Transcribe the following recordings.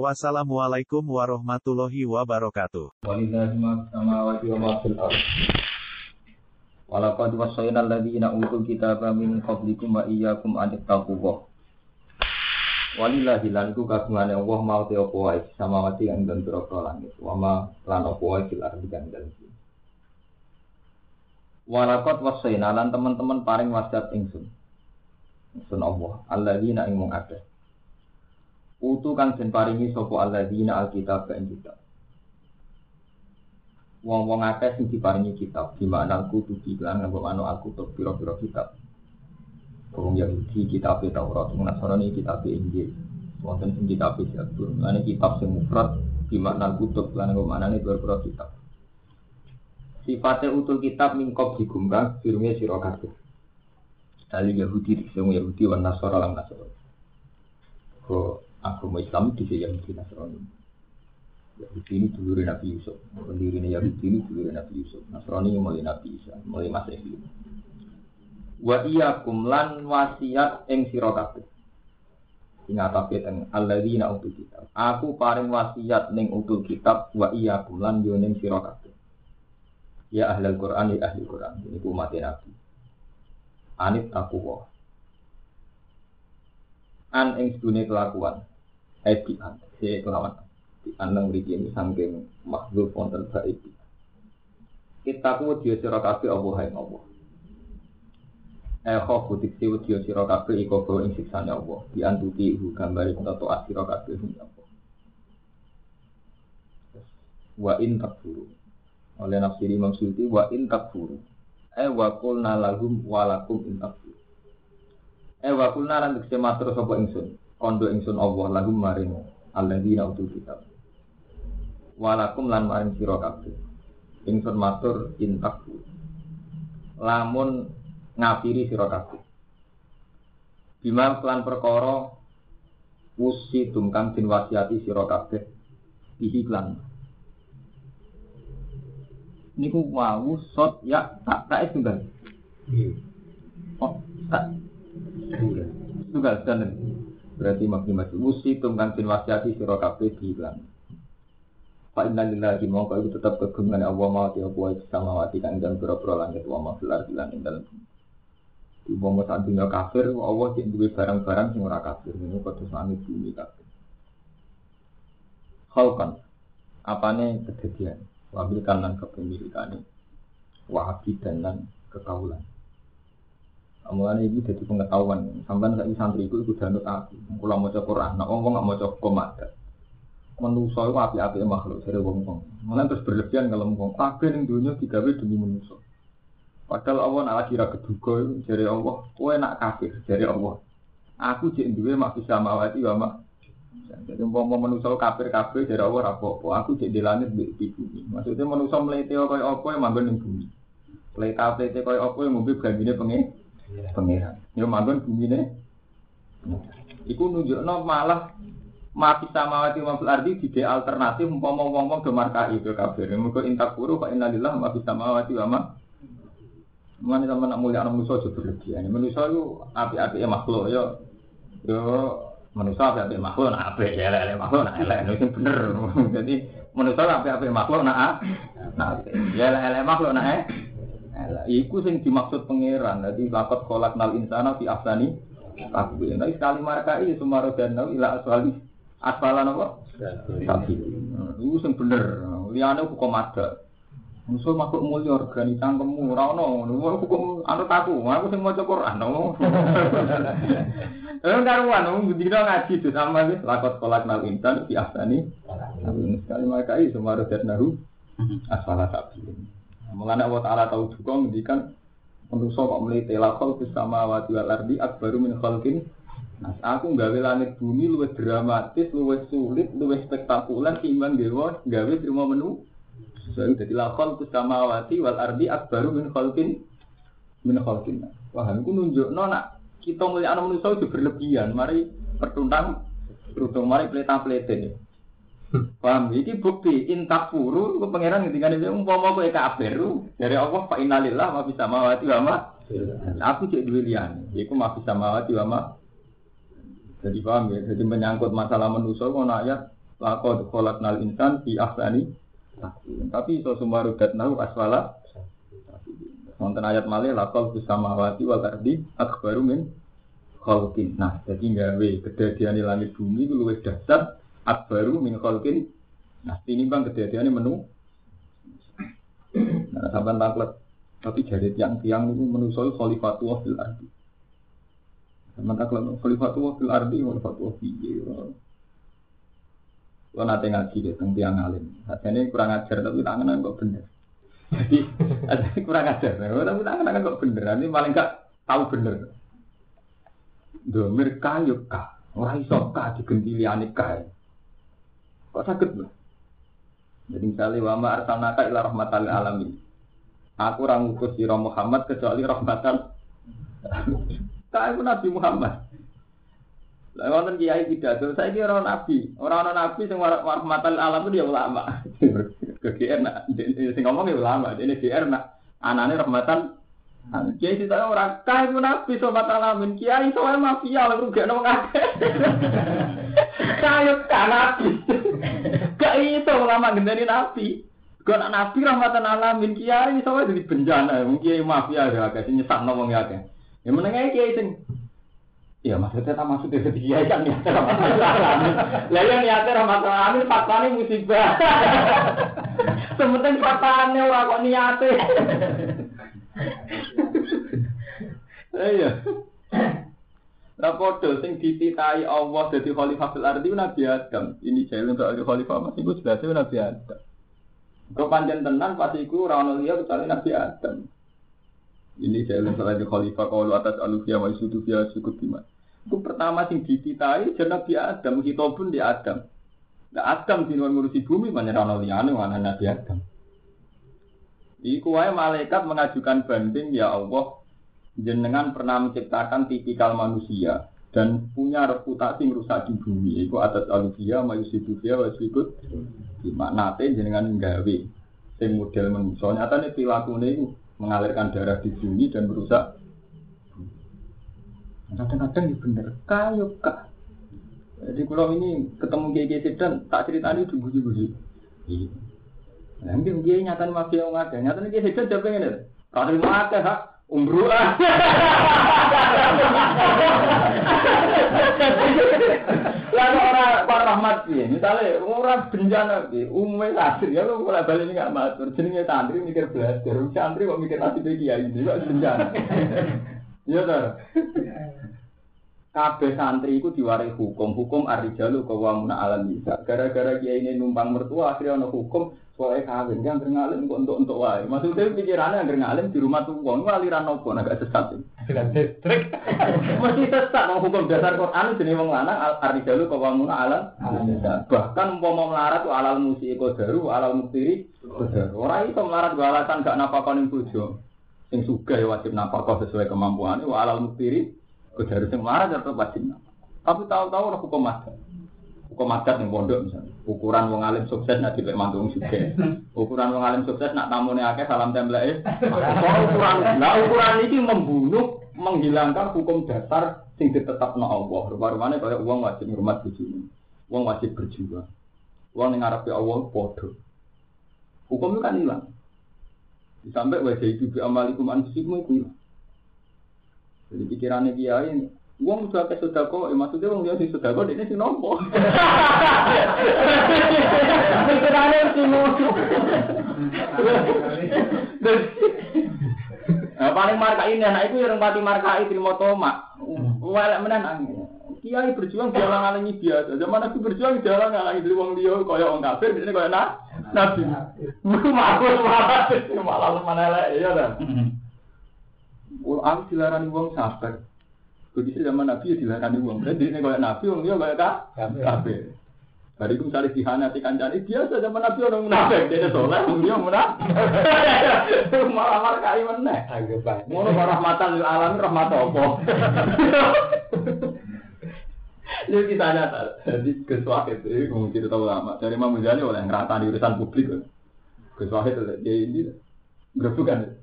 Wassalamualaikum warahmatullahi wabarakatuh. Walaqad wassayna alladziina utul kitaba min qablikum wa iyyakum an tattaqullah. Walillahi lan ku kagungane Allah mau te apa wae samawati kang den pira langit wa ma lan apa wae fil ardh kang den. Walaqad wassayna lan teman-teman paring wasiat ingsun. Ingsun Allah, alladziina ing mung akeh. Utu kang den paringi sapa alladzina alkitab ing kitab. Wong-wong akeh sing diparingi kitab, di mana kutu lan nganggo anu alkitab pira-pira kitab. Wong Yahudi kitab Taurat, wong Nasrani kitab Injil. Wonten sing kitab Zabur. Lan kitab sing mufrad di makna kutub lan nganggo manane pira-pira kitab. Sifatnya utul kitab mingkop digumbang firme sira kabeh. Dali Yahudi sing Yahudi wan Nasara lan Nasrani. Agama Islam di sini Yahudi Nasrani. Yahudi ini dulu Nabi Yusuf, pendiri Yahudi ini dulu Nabi Yusuf, Nasrani mulai Nabi Isa, mulai Masehi. Wa iya kumlan wasiat ing sira kabeh. Sing atape teng alladzina utul kitab. Aku paring wasiat ning utul kitab wa iya kumlan yo ning sira. Ya ahli Quran ya ahli Quran. Ini umat Nabi. Anit aku wa. An ing sedune kelakuan Edian, si kelawan di anang beri ini saking makhluk wonten baik. Kita ku dia sira kabeh Allah yang Allah. Eh kok kutik si dia sira kabeh iko go ing siksane Allah. Di antuti hu gambare tato asira kabeh ing Allah. Wa in takfuru. Oleh nafsiri Imam Suyuti wa in takfuru. Eh wa qulna lahum wa lakum in takfuru. Eh wa qulna lan dikse matur sapa ingsun kondo ingsun Allah lagu maring alladzina utul kitab. Walakum lan maring sira kabeh. Ingsun matur intakku. Lamun ngafiri sira kabeh. Bima kelan perkara wusi tungkang din wasiati sira kabeh. Ihiklan niku wau sot ya tak tak tunggal? Oh tak. Tunggal tunggal berarti makni mati musi tungkan bin wasiati sira kabeh diilang Fa inna lillahi mongko itu tetap kegungan Allah mau tiap wa sama wati kang dan pura-pura langit wa ma filar bilan ing dalem. Di bomo saat dunia kafir, Allah cek duwe barang-barang sing ora kafir. Ini kudu langit bumi kafir. Khalqan. Apane kejadian? Wabil kanan kepemilikan wa dan lan kekaulan. Amulan ini jadi pengetahuan. Sampai saya santri itu ikut danut aku. Kalau mau cek Quran, nah ngomong nggak mau cek komat. Menuso itu api-api makhluk dari wong wong. Malah terus berlebihan kalau ngomong. Tapi yang dunia digawe demi menuso. Padahal Allah nak lagi ragu duga itu dari Allah. Kue nak kafir dari Allah. Aku cek duwe mak bisa mawati wa mak. Jadi mau mau menuso kafir kafir dari Allah rapopo. Aku cek di langit di, bumi. Maksudnya menuso melete kaya apa yang manggon di bumi. Pelita kaya apa yang mobil gandine pengen pengiran. Yo manggon bumine. Iku nunjukno malah mati samawati wa fil ardi di alternatif umpama wong-wong do markai ke kafir. Mergo intak puru fa innalillah ma fis samawati wa ma Mana sama nak mulia anak manusia juga berlebihan. Manusia itu api-api makhluk yo yo manusia api-api makhluk nak api ya lele makhluk nak elek itu bener. Jadi manusia api-api makhluk nak nak ya lele makhluk nak eh Iku sing dimaksud pangeran. Jadi lakot kolak nal insana fi afsani aku. Nah sekali marka ini semua dan nau ila aswali aswalan apa? Tapi itu sing bener. Liane hukum ada. Musuh makhluk mulia organi cangkemmu ora ono hukum anu taku aku sing maca Quran no. Eh karuan dina ngaji itu sama wis lakot kolak nal insan fi afsani. Sekali marka ini semua dan nau aswala tapi. Mengenai Allah Ta'ala tahu juga ngendikan manusia kok meliti lakol bersama wati wal ardi akbaru min khalqin Nah, aku gawe langit bumi luwih dramatis, luwih sulit, luwih spektakuler timbang dewa gawe terima menu. Soalnya jadi lakon samawati wal ardi akbaru min khalqin min khalqin. Wah, aku nunjuk nona kita anak manusia itu berlebihan. Mari pertuntang, beruntung mari pelita pelete. Paham? Iki bukti intak puru ku pangeran ngendikane dia umpama kowe kafir dari Allah fa innalillah ma bisa mawati wa ma. Aku cek duwe liyane. Iku ma bisa mawati wa ma. Jadi paham ya? Jadi menyangkut masalah manusia ngono ayat laqad khalaqnal insan fi ahsani tapi iso sumarudat nahu asfala Wonten ayat malih laqad fis samawati wal ardi akbaru min khalqin. Nah, jadi gawe kedadian langit bumi itu luwih dahsyat akbaru min khalqin. Nah, ini bang kejadiannya menu. Nah, sampai tangklet. Tapi jadi tiang-tiang itu menusoi khalifatullah fil ardi. Sampai tangklet khalifatullah fil ardi, khalifatullah fil Kalau nanti ngaji deh, tentang tiang alim. Ini kurang ajar, tapi tangan kok bener. Jadi, kurang ajar. Tapi tangan kok bener. Ini paling gak tahu bener. Domir kayu kah. Orang iso kah digentili anik kah. Kok sakit loh? Jadi misalnya wama arsalnaka ila rahmatan alamin. Aku orang ngutus sira Muhammad kecuali rahmatan. Tak aku Nabi Muhammad. Lah wonten kiai pidato, saya kira orang nabi, orang orang nabi sing alam itu dia ulama. Kegiatan nak sing ngomong ya ulama, ini GR nak anane rahmatan Kiai saya orang kaya itu nabi sobat alamin. Kiai soalnya mafia lah rugi nong akeh. Kaya kan nabi. Gak itu ulama gendani nabi. Gak nak nabi rahmatan alamin. Kiai soalnya jadi bencana. Kiai mafia ya kayak nyesat ngomong ya kayak. Ya menengah kiai sing. Iya maksudnya tak maksudnya jadi kiai kan niatnya rahmatan alamin. Yang niatnya rahmatan alamin fatwanya musibah. Sementing fatwanya orang kok niatnya. Iya. Padha sing dititai Allah dadi khalifah fil ardi Nabi Adam. Ini jalan untuk Ali khalifah Mas iku jelas Nabi Adam. Kau panjang tenan pas iku ora ono liya kecuali Nabi Adam. Ini jalan untuk Ali khalifah kalau atas alufia wa isudu fiya sukut iman. Itu pertama sing dititai jeneng Nabi Adam, kita pun di Adam. Nah Adam di ngurusi bumi banyak ono liyane mana Nabi Adam. Iku wae malaikat mengajukan banding ya Allah jenengan pernah menciptakan tipikal manusia dan punya reputasi merusak di bumi. Iku atas alufia mayusidufia wasikut nate jenengan nggawe sing model manusia. Nyata nih perilaku ini mengalirkan darah di bumi dan merusak. Kadang-kadang ini bener kayu kak. Jadi kalau ini ketemu kiai dan tak ceritani dibuji-buji. Iya. Nanti dia nyata mafia yang ada, nyata dia sedang jawab ini. Kalau ada hak umroh. Lalu orang para rahmat sih, misalnya orang bencana sih, umumnya kasir ya lu mulai balik ini nggak matur, jenenge santri mikir belajar, santri kok mikir nasib kiai ini, kok bencana. Iya toh. Kabeh santri itu diwari hukum, hukum arijalu kawamuna alam bisa. Gara-gara kiai ini numpang mertua akhirnya ono hukum soalnya kawin kan ngalim kok untuk untuk wae. Maksudnya pikirannya yang ngalim di rumah tuh uang aliran nopo agak sesat. Dengan distrik. Masih sesat mau hukum dasar Quran jenis wong lanang arijalu kawamuna alam bisa. Bahkan umpama melarat tuh alal musi kodaru, alal muktiri kodaru. Orang itu melarat gak alasan gak napakan yang bojo. Yang suka ya wajib napakah sesuai kemampuannya, wa alal muktiri Kejar sing marah tetap wajib Tapi tahu-tahu orang hukum adat. Hukum adat yang pondok misalnya. Ukuran wong alim sukses nak dibek mantung juga. Ukuran wong alim sukses nak tamune akeh salam template. ukuran nah ukuran ini membunuh menghilangkan hukum dasar sing ditetapno Allah. Rupa-rupane kaya uang wajib ngurmat bojone. Uang wajib berjuang. Uang ning ngarepe Allah padha. Hukum itu kan hilang. Sampai wajah itu bi amalikum anfusikum itu hilang. Jadi pikirannya kiai ini, uang sudah ke sodako, eh, maksudnya uang dia di sodako, ini si nompo. Pikirannya si nompo. Nah, paling marka ini anak itu yang pati marka itu terima toma. Walek menan Kiai berjuang jalan ngalangi biasa. Zaman aku berjuang jalan ngalangi dari wong dia kaya orang kafir, ini kaya nah, nabi. Malah malah malah mana lek ya kan. Aku dilarani wong sabar. Begitu zaman Nabi ya dilarani wong. Berarti ini kayak Nabi, wong dia kayak kak. Kabeh. Hari itu misalnya dihanati kancane biasa zaman Nabi orang munafik, dia soleh, dia munafik. Malah malah kali mana? Anggapan. Ngono kok rahmatan lil alamin rahmat apa? Jadi kita nyata, jadi kesuah itu, ngomong cerita ulama. Dari Imam Ghazali oleh ngerasa di urusan publik. Kesuah itu, dia ini gerebukan.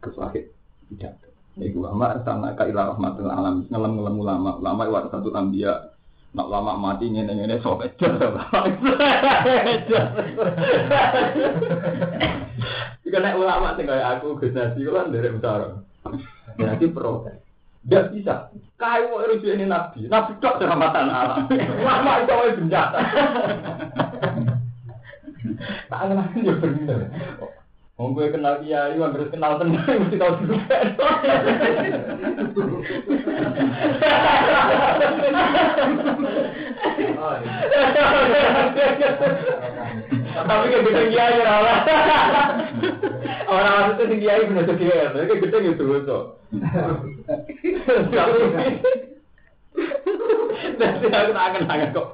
Kesuah itu, tidak. Iku ulama sama kailah rahmatul alamin, ngelem ngelem ulama, ulama itu satu ambia Nak lama mati ngene ngene sok ejar. Jika nek ulama sing aku Gus Nasi dari besar. Jadi pro. Tidak bisa. Kayu mau rujuk ini nabi. Nabi tok selamatan alam. Lama itu wae benjata. Tak kenal dia bener. Wong gue kenal kiai, wong terus kenal tenan mesti tau dulu. Tapi gede kiai ora. Orang itu sing kiai bener kiai, tapi gede gitu tuh. Nanti aku tak akan kok.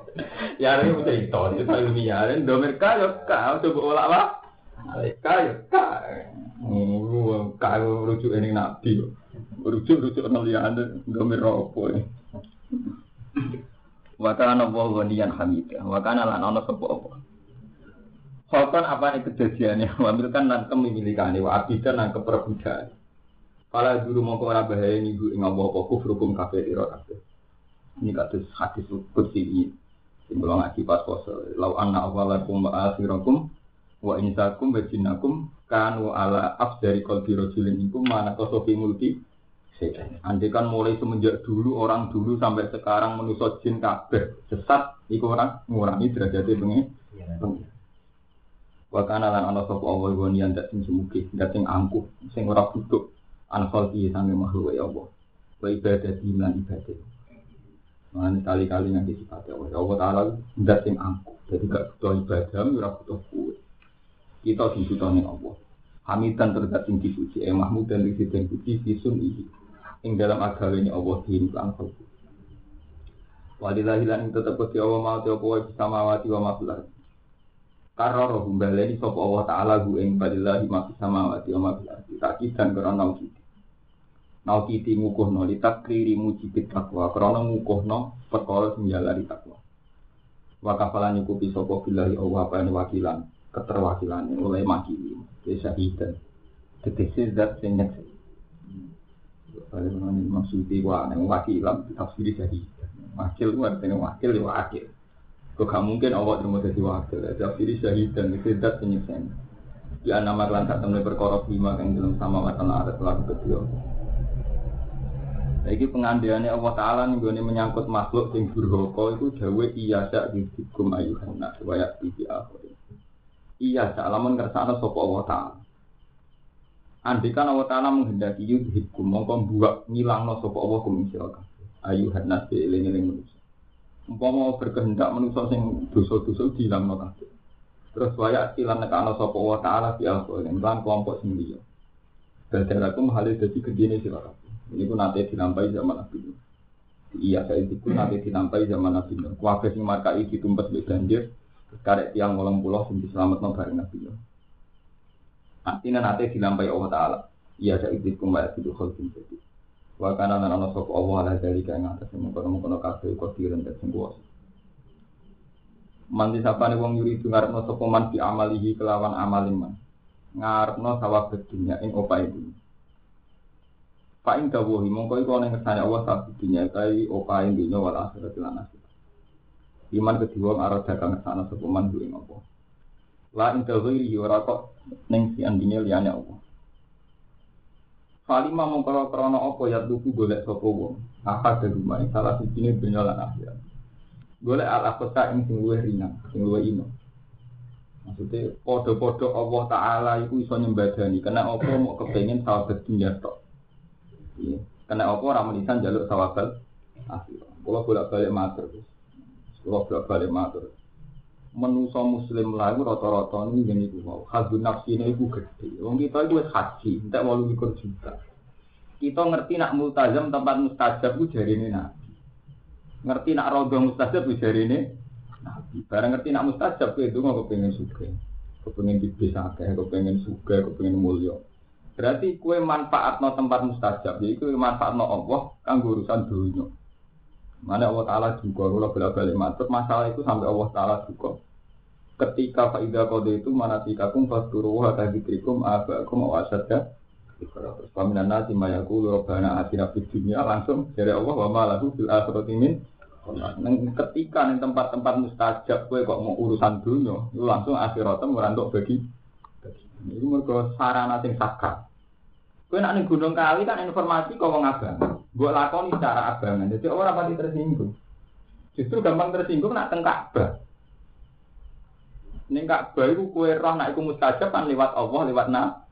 Ya ini mesti itu, itu ilmiah. Dan domerka yo kau coba olah apa? Kayu, kayu, kayu rujuk ini nabi, rujuk rujuk neliane, domir ropo. Wakana wa ghaniyan hamidah, wakana lan ana sapa apa. Khoton apa ini kejadiannya, wambilkan nan kemimilikane, wa abidan nan keperbudakan. Pala dulu mongko ora bahaya niku ing apa kufur hukum kafir kabeh. Ini kados hadis kursi ini. Sing kula ngaji pas. Lau anna awalakum wa akhirakum wa insakum wa jinnakum kanu ala afdari qalbi rajulin ikum mana kosofi setan. Andai kan mulai semenjak dulu orang dulu sampai sekarang menusuk jin kabeh sesat iku orang ngurangi derajatnya pengen. Wa kana lan ana sapa Allah wa niyan dak sing semuge, dak sing angkuh, sing ora butuh anfal ki sange makhluk ya Allah. Wa ibadah lan ibadah. Mana kali-kali nanti sifat Allah. Allah Ta'ala ndak sing angkuh. Jadi gak butuh ibadah, ora butuh kuat kita dibutuhkan Allah. Hamidan terdat sing dipuji, eh Mahmud dan Risi dan puji visun ini. Ing dalam agalanya Allah dihimplan kalbu. Walillahi lan tetap kusti Allah mau tiap wa bisa mawati wa mafilar. Karena roh baleni sapa Allah Ta'ala gu ing walillahi ma bisa mawati wa mafilar. Taki dan karena naukiti. Naukiti ngukuhno litakriri mujibit takwa. Karena ngukuhno perkara sing jalari takwa. Wa kafalan nyukupi sapa billahi Allah apa wakilan keterwakilan oleh makili desa tegese zat sing nyekseni Kalau mengenai maksudnya wah, neng wakilan tafsir sahih. Wakil itu artinya wakil ya wakil. Kok gak mungkin Allah terima jadi wakil. Tafsir sahih dan sing nyekseni. Di nama kelan saat temen perkara lima yang dalam sama watan ada pelaku kedua. Lagi pengandiannya Allah Ta'ala nih gue menyangkut makhluk yang berhoko itu jawa iya sak di hukum ayuhan nak supaya di akhir. Iya, salamun kersane sapa Allah taala. Andikan Allah taala menghendaki yudhibkum mongko buak ngilangno sapa Allah kum sira Ayu hadnas eling-eling manusia. Umpama berkehendak manusia sing dosa-dosa dilangno kabeh. Terus waya silan nekana sapa Allah taala di al-Qur'an lan kelompok sing liya. Dadarakum halih dadi gedene sira kabeh. Ini pun nanti dilampahi zaman Nabi. Iya, saya itu nanti dilampahi zaman Nabi Nuh. Sing markai ditumpes mbek banjir, karek tiang wolong pulau sing selamat no bareng Nabi Nuh. Artinya nanti dilampai Allah Taala. Iya saya itu kembali itu khulfin jadi. Wa kana lan ana sapa Allah ala dari kang atas mengkono-mengkono kabeh kodiren dan sing. Mandi sapane wong yuri itu ngarepno sapa man di amalihi kelawan amaling man. Ngarepno sawab dunya ing opahe dunya. Pak ing dawuhi mongko iku ana ngersane Allah sak dunya kai opahe dunya wal akhirat lan akhirat. Iman kedua arah dagang sana sepuman gue ngopo. La inta ghairi ora kok ning si andine liyane apa. Falima mongkaro krana apa ya tuku golek sapa wong. Akad de rumah salah sijine dunya lan akhirat. Golek al akhota ing sing luwih ringan, sing luwih ino. Maksudnya podo-podo Allah Ta'ala itu iso nyembadani Karena apa mau kepengen sahabat dunia tok Iya. Karena apa orang menisan jaluk sahabat akhir Kalau bolak balik matur kalau gak balik matur. Menuso muslim lagu rata-rata ini jadi itu mau. Hadun nafsi ini itu gede. Wong kita itu haji, tidak mau likur juta. Kita ngerti nak multazam tempat mustajab itu jadi ini nabi. Ngerti nak rodo mustajab wis ini. Nabi. Barang ngerti nak mustajab kowe ndonga kepengin suge. Kepengin dibisa akeh, kepengin suge, kepengin mulya. Berarti kue manfaatno tempat mustajab, jadi kue manfaatno Allah kanggo urusan dunia. Mana Allah Taala juga, kalau bolak balik matur masalah itu sampai Allah Taala juga. Ketika faidah kode itu mana tikakum fasturu hatta dikrikum abakum awasadda Terus paminan nasi mayaku robbana atina fid dunya langsung dari Allah wa malahu fil akhirati ketika ning tempat-tempat mustajab kowe kok mau urusan dunia, lu langsung akhiratnya merantuk bagi ini mereka sarana sing sakral. Kowe nak ning gunung kali kan informasi kok wong abang. Mbok lakoni secara abangan. Jadi orang pasti tersinggung. Justru gampang tersinggung nak teng Ka'bah. Ning Ka'bah iku kowe roh nak iku mustajab kan lewat Allah, lewat na.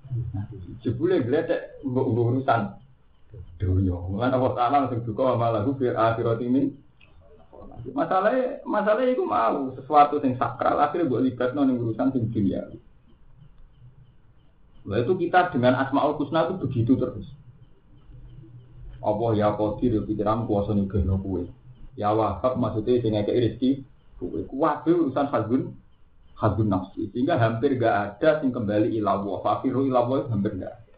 Jebule gledek mbok urusan dunia. Mulane Allah Taala langsung duka malah fil akhirati min Masalahnya, masalahnya itu mau sesuatu yang sakral akhirnya buat libat ning urusan dunia. Nah itu kita dengan Asmaul Husna itu begitu terus. Allah ya qadir pikiran kuasa nigehno kuwe. Ya wahab maksudnya sing ngekek rezeki kuwe. Kuwabe urusan hadun hadun nafsi. Sehingga hampir gak ada sing kembali ilawo. Fakiru ilawo hampir gak ada.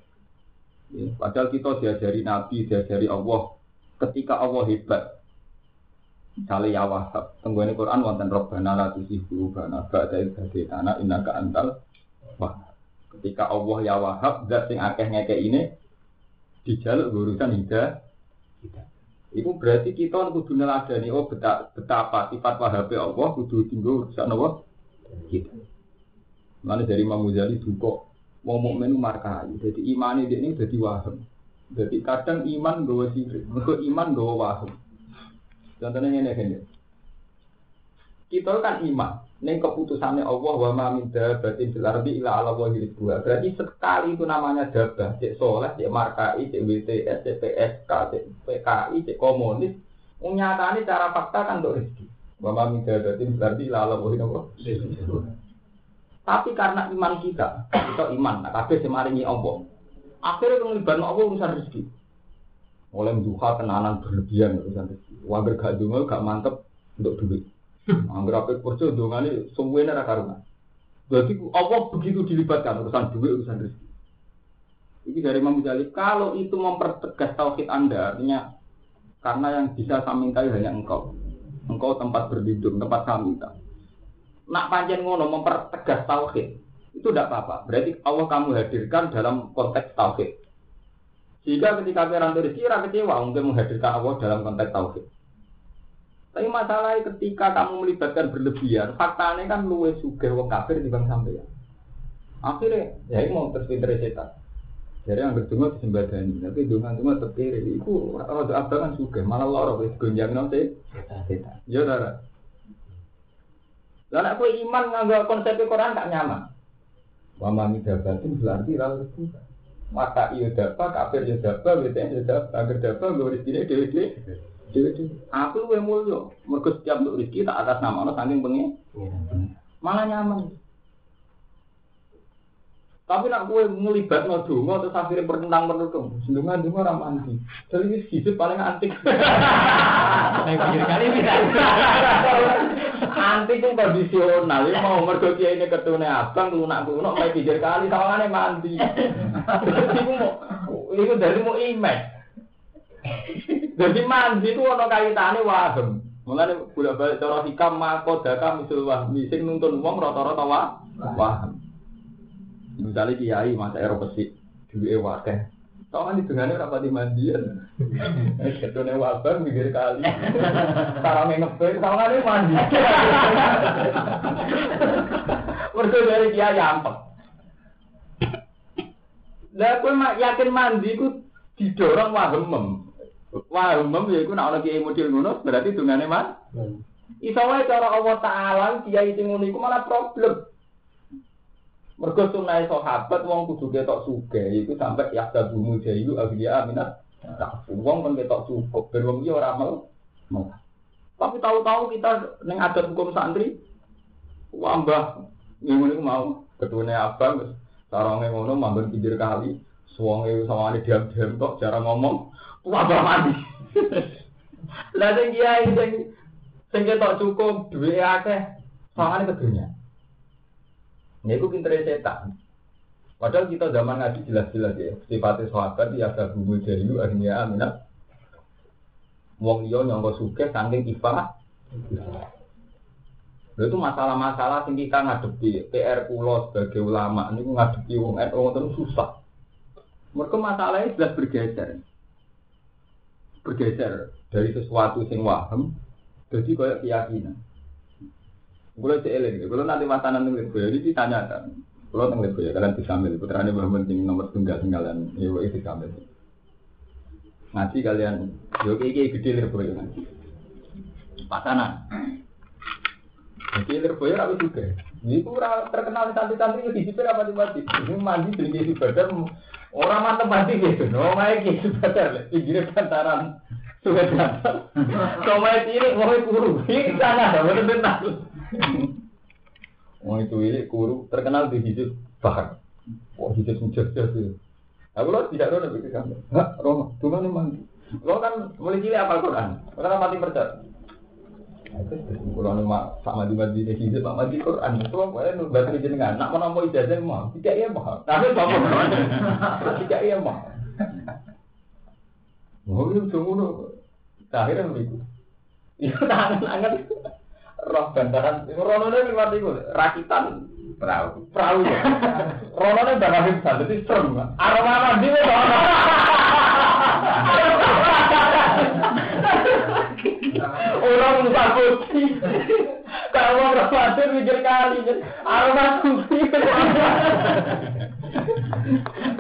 Ya, padahal kita diajari Nabi, diajari Allah. Ketika Allah hebat, Misalnya ya wahab, tengguani Quran wonten robbana la tusih qulubana ba'da id hadaitana innaka antal wahab. Ketika Allah ya wahab, zat sing akeh ngeke ini dijaluk urusan hidayah. Itu berarti kita kudu neladani oh betapa sifat wahab Allah kudu tinggal urusan Allah kita. Mana dari Imam Ghazali duka mau mukmin markai. Jadi iman ini jadi wahab. Jadi kadang iman gawa sirik, mergo iman gawa wahab. Contohnya ini ini. Kita kan iman. Neng keputusannya Allah wa ma min dabatin fil ardi ila ala wa. Berarti sekali itu namanya dabah, cek soleh, cek markai, cek WTS, cek PSK, cek PKI, cek komunis. Nyatanya cara fakta kan untuk rezeki. Wa ma min dabatin fil ardi ila ala. Tapi karena iman kita, kita iman, nah kabeh semaringi Allah. Akhirnya penglibatkan Allah urusan rezeki oleh duha tenanan berlebihan urusan rezeki. Wanger gak dungo gak mantep untuk duit. Angger apik kerja dongane suwene ra karuan. Berarti Allah begitu dilibatkan urusan duit, urusan rezeki. Ini dari Imam Ghazali, kalau itu mempertegas tauhid Anda, artinya karena yang bisa saya minta hanya engkau. Engkau tempat berlindung, tempat saya minta. Nak panjang ngono mempertegas tauhid, itu tidak apa-apa. Berarti Allah kamu hadirkan dalam konteks tauhid. Jika ketika kira rezeki, kecewa mungkin menghadirkan Allah dalam konteks tauhid. Tapi masalahnya ketika kamu melibatkan berlebihan, faktanya kan luwe suge wong kafir di bang sampai ya. Akhirnya, ya ini mau terpinter setan. Jadi yang berdua disembadani, tapi dungan-dungan terpiri. Itu rada abangan suge, malah lorok wis gonjang nanti. Setan. Ya darah. Lalu aku iman nggak konsep Quran gak nyaman. Wa ma midabatin berarti lalu maka iya dapat, kafir ya dapat, wetan ya dapat, agar dapat, gue rezeki dewi dewi. Aku yang mulia, mereka setiap untuk rezeki tak atas nama Allah saking pengen. Malah nyaman. Tapi nak gue ngelibat no dungo terus akhirnya bertentang bertentang. Sendungan dungo ramanti. Jadi ini hidup paling antik. Yang pikir kali bisa. Anti pun kondisional, ini mau mergo kia ini ketune abang, lunak-lunak, mai pijir kali, tawangannya mandi. Jadi pun mau, ini dari mau imek. Jadi mandi itu ada kaitannya wahem. Mula ini gula balik cara hikam, mako, daka, misul wahmi, sing nuntun wong rata-rata wahem. Misalnya kiai, masa Eropa pesik dulu ewa Tau kan hitungannya berapa di mandian? Ketune wabah mikir kali. Sarame ngepe, tau kan mandi. Mergo dari kiai ampek. Lah kowe yakin mandi ku didorong wahemem. Wahemem ya iku nek ana kiai model ngono berarti dungane man. Iso wae cara Allah taala kiai sing ngono iku malah problem. Mergo sunai sahabat wong kudu ketok suge iku sampai ya bumu jayu awliya minat. Wong kan ketok cukup ben wong iki ora mau. Tapi tahu-tahu kita ning adat hukum santri wambah ngono iku mau. Ketune abang sarangnya ngono manggon pinggir kali. Suwonge sama diam-diam kok jarang ngomong. Wabah mandi. Lah sing kiai sing sing ketok cukup duwe akeh, sawangane ke dunia. Ini itu pinter setan. Padahal kita zaman ngaji jelas-jelas ya, sifatnya sahabat ya ada bumbu jahilu akhirnya aminat. Wong iyo nyongko suke saking ifah. Lalu itu masalah-masalah yang kita ngadepi PR pulau sebagai ulama ini ngadepi wong NU itu susah. Mereka masalahnya jelas bergeser. Bergeser dari sesuatu yang waham jadi kayak keyakinan. Kalau cek eling, kalau nanti makanan yang lebih ini ditanyakan. Kalau yang lebih ya kalian bisa ambil putra ini Muhammad yang nomor tunggal tinggalan, ya itu bisa ambil. Ngaji kalian, yo kayak gede lebih ngaji. Pasanan. Jadi Lirboyo rapi juga. Ini kurang terkenal santri-santri di situ apa di mati. Ini mandi jadi kisi badar. Orang mantep mati gitu. No, main kisi badar. Pinggirnya bantaran. Sudah datang. Kau main ini mau kuru. Ini sana ada benar Mau itu ini kuru terkenal di hidup bahar. Oh hidup sejak sih. Aku lo tidak tahu nabi kamu. Hah, Romo, tuh kan mandi. Lo kan mulai cilik apa Quran? Karena mati percaya. Kalau nama sama di masjid di sini, sama di Quran itu apa ya nubat jenengan. Nak mau mau ijazah mau, tidak iya mah. Tapi apa? Tidak iya mah. Oh itu semua akhirnya begitu. Itu tangan tangan roh bantaran rono ne liwat iku rakitan. Perahu perahu rono ne bakal bisa dadi serem arwah mandi wis ora Orang usah kunci, kalau orang berpasir mikir kali, arwah kunci.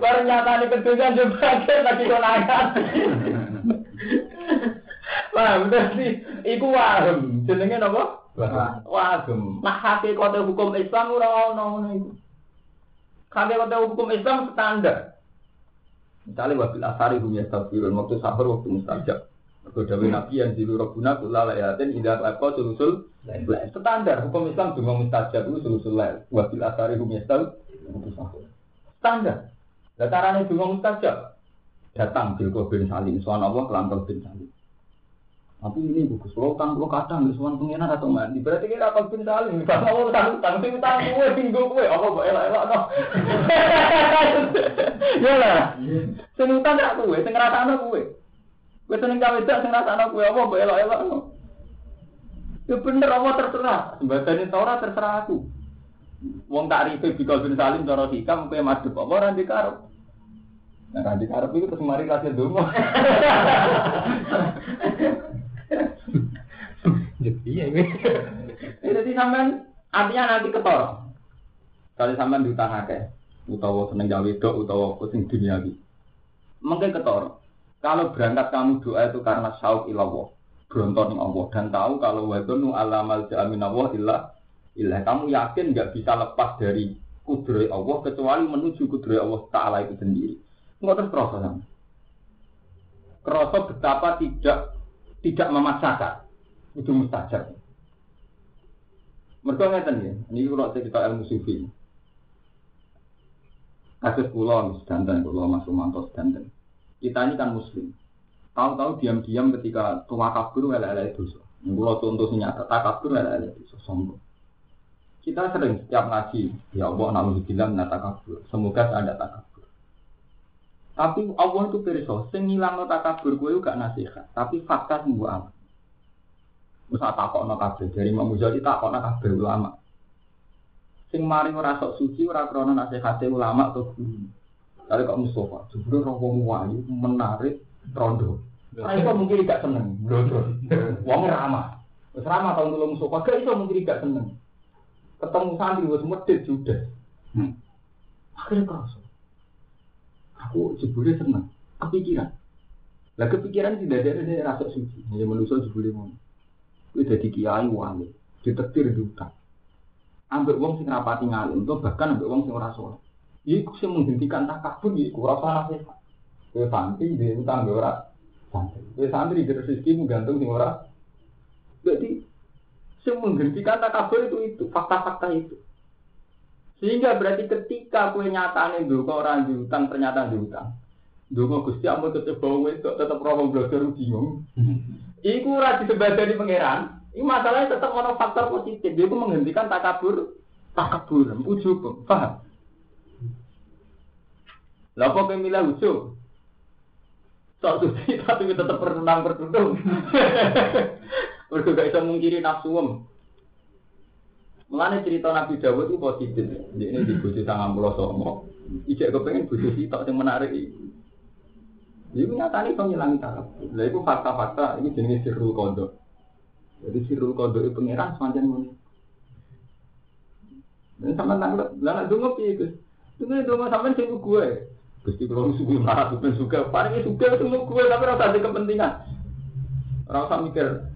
Ternyata ini kedua juga lagi konangan Wah, betul sih, itu warung. Jenengnya apa? Waham. Nah, hakikate hukum Islam ora ono ngono iku. Hakikate hukum Islam standar. Misalnya wabil asari hum yastafirun waktu sahur waktu mustajab. Mergo dawuh Nabi yang dilu robuna kula layatin indah laqa sulusul standar hukum Islam cuma mustajab itu sulusul lail. Wabil asari hum yastafirun. Standar. Lah carane cuma mustajab. Datang bil bin salim, soal Allah kelantar bin salim. Tapi ini bagus, lo kan lo kadang di suan pengiran atau mandi. Berarti kita akan bin salim. Kalau lo utang, sing utang gue, tinggal gue. Apa gue elak elak no? Ya lah. Sing utang gak gue, sing ngerasa anak gue. Gue seneng gawe dak sing ngerasa anak gue. Apa gue elak elak no? Ya bener, apa terserah. Sebagian itu orang terserah aku. Wong tak ribe bikal bin salim cara hikam kowe madhep apa ora dikarep. Nah, ra dikarep iku terus mari kasih donga. Iya ini. Jadi sampean artinya nanti ketor. Kalau sampean diutang akeh, utawa seneng gawe dok, utawa sing duniawi. Mungkin ketor. Kalau berangkat kamu doa itu karena sauk ilallah, berontor ning Allah dan tahu kalau wadonu alamal ja'amin Allah illa illa kamu yakin nggak bisa lepas dari kudrai Allah kecuali menuju kudrai Allah Taala itu sendiri. Enggak terus proses Kerasa betapa tidak tidak memaksakan itu mustajab. Mereka ngeten ya, ini kalau cerita ilmu sufi. Kasus pulau sedanten, pulau masuk mantos sedanten. Kita ini kan muslim. Tahu-tahu diam-diam ketika tua kabur lele dosa. Pulau contoh nyata tak kabur lele dosa sombong. Kita sering setiap ngaji, ya Allah namun bilang nata kabur. Semoga ada takabur. Tapi Allah itu perso, sing ngilang takabur gue juga nasihat. Tapi fakta sembuh amat. Masa takok no kabeh dari Imam Ghazali takok no kabeh ulama. Sing mari ora sok suci ora krana nasihate ulama atau guru. Kali kok Mustafa, jebule roh wong wayu menarik rondo. Nah, itu mungkin tidak seneng, blodro. Wong ramah. Wis ramah tahun dulu Mustafa, gak iso mungkin tidak seneng. Ketemu santri wis medhit judes. Hmm. Akhirnya kerasa. Aku jebule seneng, kepikiran. Lah kepikiran tidak ada dari rasa suci. Ya manusia jebule ngono. Itu jadi kiai wali, ditetir di utang. Ambil uang sing rapati ngalim, itu bahkan ambil uang sing ora soleh. Iku sing menghentikan takabur, iku rasa nasihat. Kue santri di utang ora santri. Kue santri di rezeki gantung sing ora. Jadi sing menghentikan takabur itu itu fakta-fakta itu. Sehingga berarti ketika kue nyatane dulu orang di utang ternyata di utang. Dulu gusti amu tetep bawa itu tetep romo belajar bingung. Iku ora disebadani pangeran. Ini masalahnya tetap ono faktor positif. Dia itu menghentikan takabur, takabur, ujub, paham? Lah kok milih ujub? Sok suci tapi tetap bertundang bertundung. Mereka gak bisa mengkiri nafsu om. Mulane cerita Nabi Dawud itu positif. Ini di bojo sangang pulau somo. Ijek kepengen bojo sitok yang menarik itu. Ini nyatanya penghilangi taraf. Lah itu fakta-fakta ini jenis sirul kodo. Jadi sirul kodo itu pengiran semacam ini. Dan sama tanggal, lah nak dungo piye Gus? Dungo dungo sampean sing gue. Gusti kalau suku marah bukan suka, paling suka itu gue tapi rasa ada kepentingan. Rasa mikir.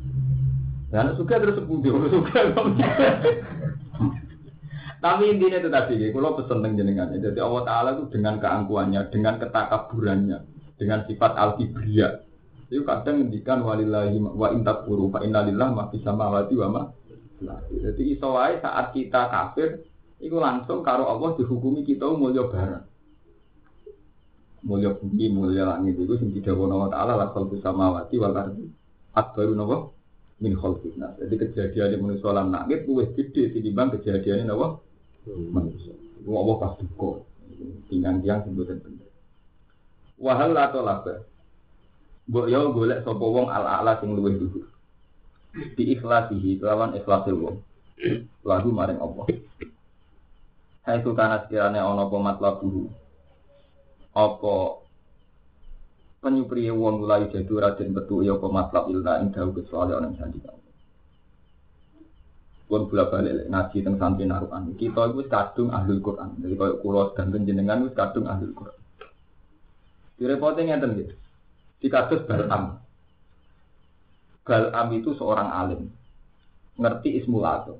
Anak suka terus sepundi, suka. Tapi intinya itu tadi, kalau pesan jenengan. Jadi Allah Taala itu dengan keangkuhannya, dengan ketakaburannya, dengan sifat al-kibriya. Itu kadang ngendikan walillahi wa intak puru fa innalillah ma fis samawati wa ma Jadi iso wae saat kita kafir itu langsung karo Allah dihukumi kita mulya bareng. Mulya bumi, mulya langit itu sing didhawuhi wa taala la khalqus samawati wal ardi akbaru napa min khalqin nas. Jadi kejadian di manusia lan langit luwih gede tinimbang kejadian napa manusia. Allah pas duka. Tinggal tiang sebutan bener. Wahal atau laba. Mbok yo golek sapa wong ala-ala sing luwih dhuwur. Di ikhlasihi kelawan ikhlase wong. Lagu maring Allah. Hai itu karena sekiranya ono apa matlabuhu. Apa penyupriye wong mulai jadi raden betul ya apa matlab ilna ing dawu kecuali orang sandi kamu. Pun bola balik ngaji tentang santri naruhan. Kita itu kadung ahlul Quran. Jadi kalau kulo dan jenengan itu kadung ahlul Quran. Direpotnya ngeten gitu. Di kasus Balam. Balam itu seorang alim. Ngerti Ismul Azam.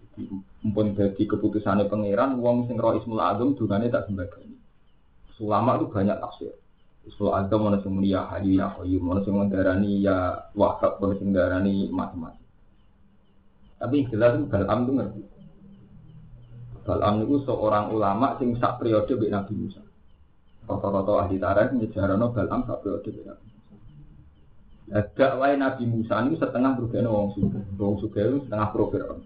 Jadi, mumpun jadi keputusannya pangeran, wong sing roh Ismul Azam dungane tak sembagani. Sulama itu banyak tafsir. Ismul Azam mana sing mulia hayu ya qayyum, mana sing ndarani ya wahab, mana sing ndarani macam-macam. Tapi jelas itu Balam itu ngerti. Balam itu seorang ulama sing sak periode Nabi Musa. Rata-rata ahli tarikh nyejarano Balam sak periode beda. Nah, dakwah Nabi Musa ini setengah berguna wong suka, wong itu setengah program.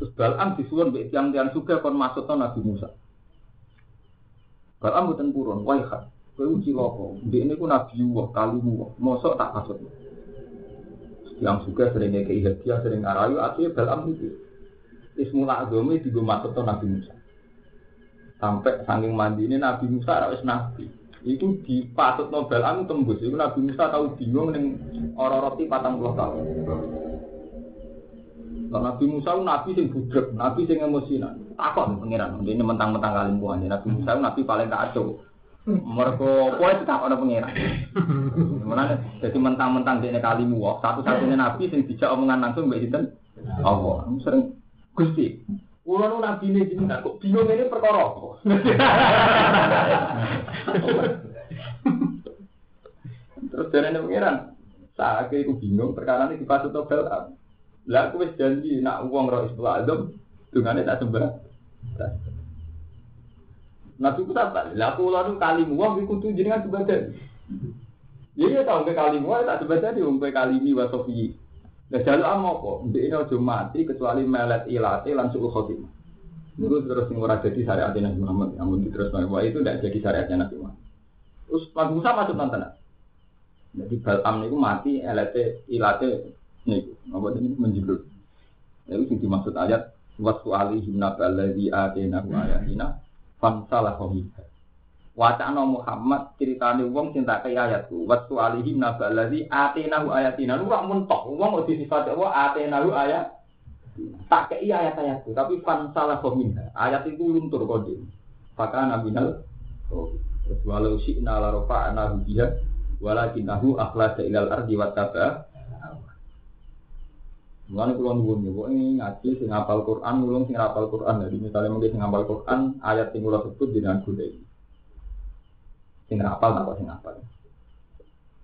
Terus Balam disuwun mbek tiang-tiang suka kon masuk to Nabi Musa. Balam buatan purun, wah kan, kowe uji loko, ini ku Nabi Allah, kalimu Allah, mosok tak masuk. Yang suka sering kayak hadiah, sering ngarayu, akhirnya Balam itu. Ismul Azami juga masuk to Nabi Musa. Sampai saking mandi ini Nabi Musa harus nabi. Itu dipatut Nobel anu tembus. Itu Nabi Musa tahu bingung neng orang roti patang puluh tahun. Kalau Nabi Musa nabi sing budrek, nabi sing emosinan. Takon pangeran, ini mentang-mentang kalian buahnya. Nabi Musa itu nabi paling kacau. Mereka kue itu tak ada pangeran. Mana jadi mentang-mentang dia kalimu, satu-satunya nabi sing dijak omongan langsung mbak Sinten. Allah, sering gusti. Kulo nu nabi ini jenengan kok bingung ini perkara apa? Terus dari ini pengiran, saya itu bingung perkara ini dipasut Nobel. Lah aku wis janji nak uang roh isbul adem, dungane tak sembah. Nabi ku tak lah aku lalu kali uang iku kudu jenengan sebadan. Iya tahu ke kali uang tak sebadan di umpe kali ini wasofi. Nah jalur amo kok, ini aja mati kecuali melet ilate langsung khotimah. Itu terus ngurah jadi syariat Nabi Muhammad. Namun terus bahwa itu tidak jadi syariatnya Nabi Muhammad. Terus Nabi Musa masuk nonton. Jadi Balam itu mati, elate ilate nih, apa ini menjeblur. Itu yang dimaksud ayat wasu alihim naballadhi atenahu ayatina fansalah komika. Wacana Muhammad ceritane wong cinta ke ayatku. Wasu alihim naballadhi atenahu ayatina. Lu rak mentok, wong udah sifat Allah atenahu ayat tak kei ayat-ayatku, tapi fan salah kominha. Ayat itu luntur kode. Maka nabinal, oh, walau si nala rofa anahu biha, walakinahu akhlasa ilal ardi wattaba. Mulane kula nuwun ya, ini ngaji sing ngapal Quran, nulung sing ngapal Quran. Jadi misalnya mungkin sing ngapal Quran, ayat sing kula sebut jenengan goleki. Sing ngapal apa sing ngapal.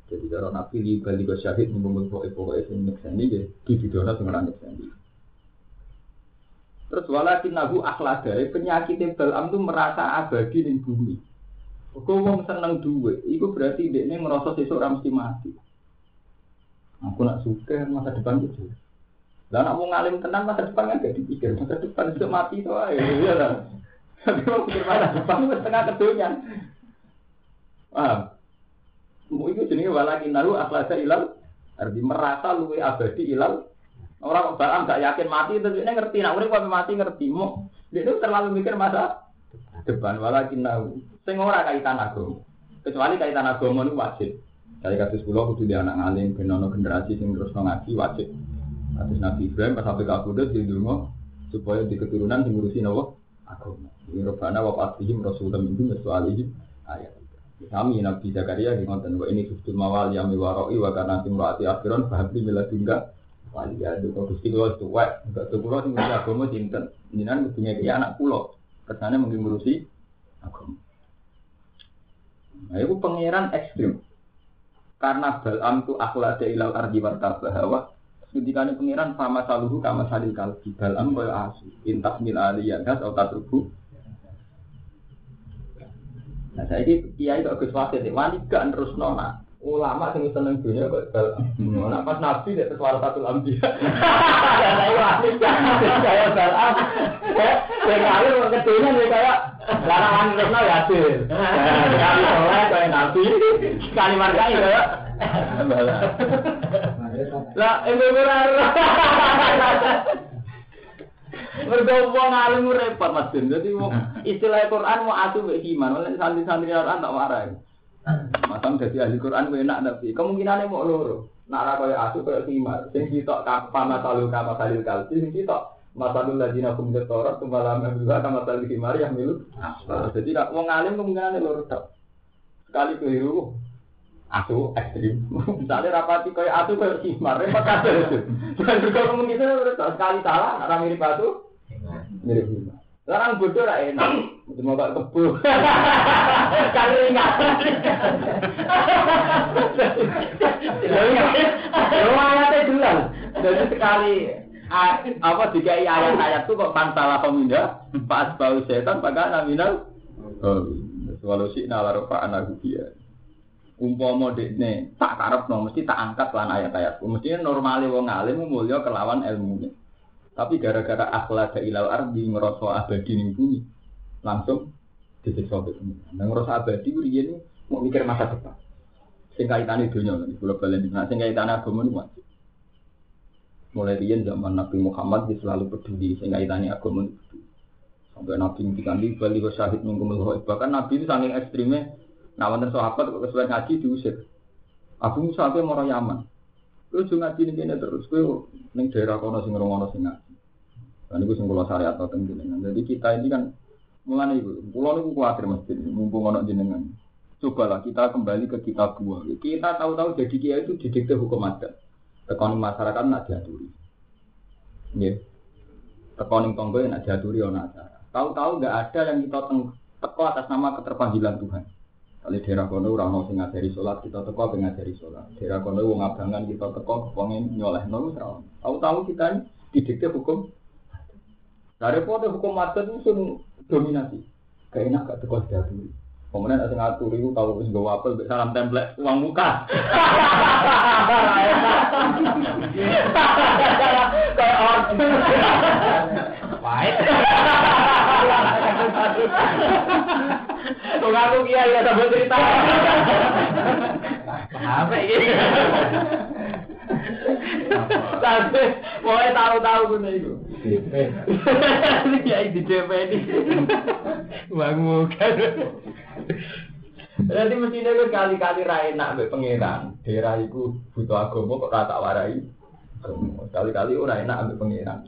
Jadi kalau nabi li bali syahid mumpung pokok-pokok sing nyekseni ya dibidono sing ora nyekseni. Terus walakin nahu akhlada, penyakit Balam itu merasa abadi di bumi. Kau wong seneng duwe, itu berarti dia ini merasa sesuk ora mesti mati. Aku nak suka masa depan itu. Lah nak mau ngalim tenan masa depan kan gak dipikir. Masa depan itu mati aja. Iya lah. Tapi mau pikir masa depan itu setengah kedunya. Paham? Mau itu jenis walakin nalu akhlasa ilal. Arti merasa luwe abadi ilal. Orang balam gak yakin mati terus ini ngerti. Nah urip kok mati ngerti. Mau dia itu terlalu mikir masa depan walakin nalu. Sing ora kaitan agama. Kecuali kaitan agama itu wajib. Dari kasus pulau kudu dia anak ngalim, benono generasi sing terus ngaji wajib. Kasus Nabi Ibrahim pas sampai ke Abu Dhabi di rumah supaya di keturunan ngurusi nawa agama. Ini robana wa fatihim rasulullah itu mesualihi ayat. Kami Nabi Zakaria di ngonten wa ini subtul mawal yang miwaroi wa karena timroati akhiron bahabli miladunga wali ya itu kok gusti kula tuwek enggak kula sing ngurusi agama sinten? Jenengan kudu ngeki anak kula. Kersane mungkin ngurusi agama. Nah itu pangeran ekstrim. Karena balam itu akhlak ilal ardi wartabah hawa ketika ini pangeran sama saluhu kama salil kalbi. Balam kaya asu. Intas mil aliyadas atau tatrubu nah saya ini kiai kok gus wasit wani gak terus nona. Ulama sing seneng dunia kok balam nah pas nabi nek suara satu lambi ya saya wani saya balam saya kali mau ketunya nih kayak larangan terus no ya sih sekali soleh nabi. Sekali markai kayak lah ibu berara Mergo wong alim repot Mas Din. Dadi istilah Quran mau atu mek iman, oleh santri-santri Quran tak warai. Masam dadi ahli Quran kowe enak tapi kemungkinane mau loro. Nak ra koyo atu koyo himar. Sing sitok kama talu kama salil kalbi sing sitok Masalul ladina kum Torah kembali juga kama salil himar yang milu. Jadi wong alim kemungkinane loro tok. Sekali keliru aku ekstrim. Misalnya rapati kayak aku kayak himar, repot kabeh. Dan juga kemungkinan sekali salah, orang mirip batu, mirip himar. Larang bodoh lah enak, cuma gak kebu. Kali ingat. Lumayan duluan. Jadi sekali apa jika ayat-ayat itu kok pantalah pemindah, pas bau setan, maka naminal. Walau sih nalarofa anak dia umpama dekne tak karepno mesti tak angkat lan ayat-ayat. Mesti normale wong alim mulya kelawan ilmunya. Tapi gara-gara akhlak ilal ardi ngerasa abadi ning bumi, langsung disiksa bumi. Nah ngerasa abadi riyen mau mikir masa depan. Sing kaitane donya iki kula balen nah sing kaitane agama niku. Mulai riyen zaman Nabi Muhammad dia selalu peduli sing kaitane agama. Sampai Nabi ngendikan di bali syahid minggu bahkan Nabi itu saking ekstrimnya Nah, wonten sahabat kok kesuwen ngaji diusir. Abu Musa ape mara Yaman. Kowe jo ngaji ning kene terus kowe ning daerah kono sing ngono sing ngaji. Dan itu sing kula syariat teng jenengan. Jadi kita ini kan mulane iku, kula niku kuwatir mesti mumpung ono jenengan. Cobalah kita kembali ke kitab buah. Kita tahu-tahu jadi kiai itu didikte hukum adat. Tekoning masyarakat nak diaturi. Nggih. Tekoning tonggo nak diaturi ono acara. Tahu-tahu nggak ada yang kita teko atas nama keterpanggilan Tuhan. Kali daerah kono ora mau sing ngajari salat, kita teko pengen ngajari salat. Daerah kono wong abangan kita teko pengen nyolehno wis ora. Tahu-tahu kita ini didikte hukum. Dari foto hukum adat itu sun dominasi. Kayak enak gak teko dadi. Kemudian ada ngatur itu tahu wis gawa apel salam template uang muka. Kayak orang. Baik. Kok aku kiai ya sambil cerita. Apa ini? Tapi mulai tahu-tahu guna itu. Kiai di DP ini. Uang muka. Jadi mestinya itu kali-kali rai nak be pangeran. Daerah itu butuh agama kok rata warai. Kali-kali ora enak ambek pangeran.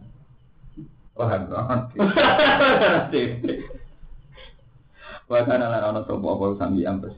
Paham banget. Wa kana lan ana sapa apa sambi ampes.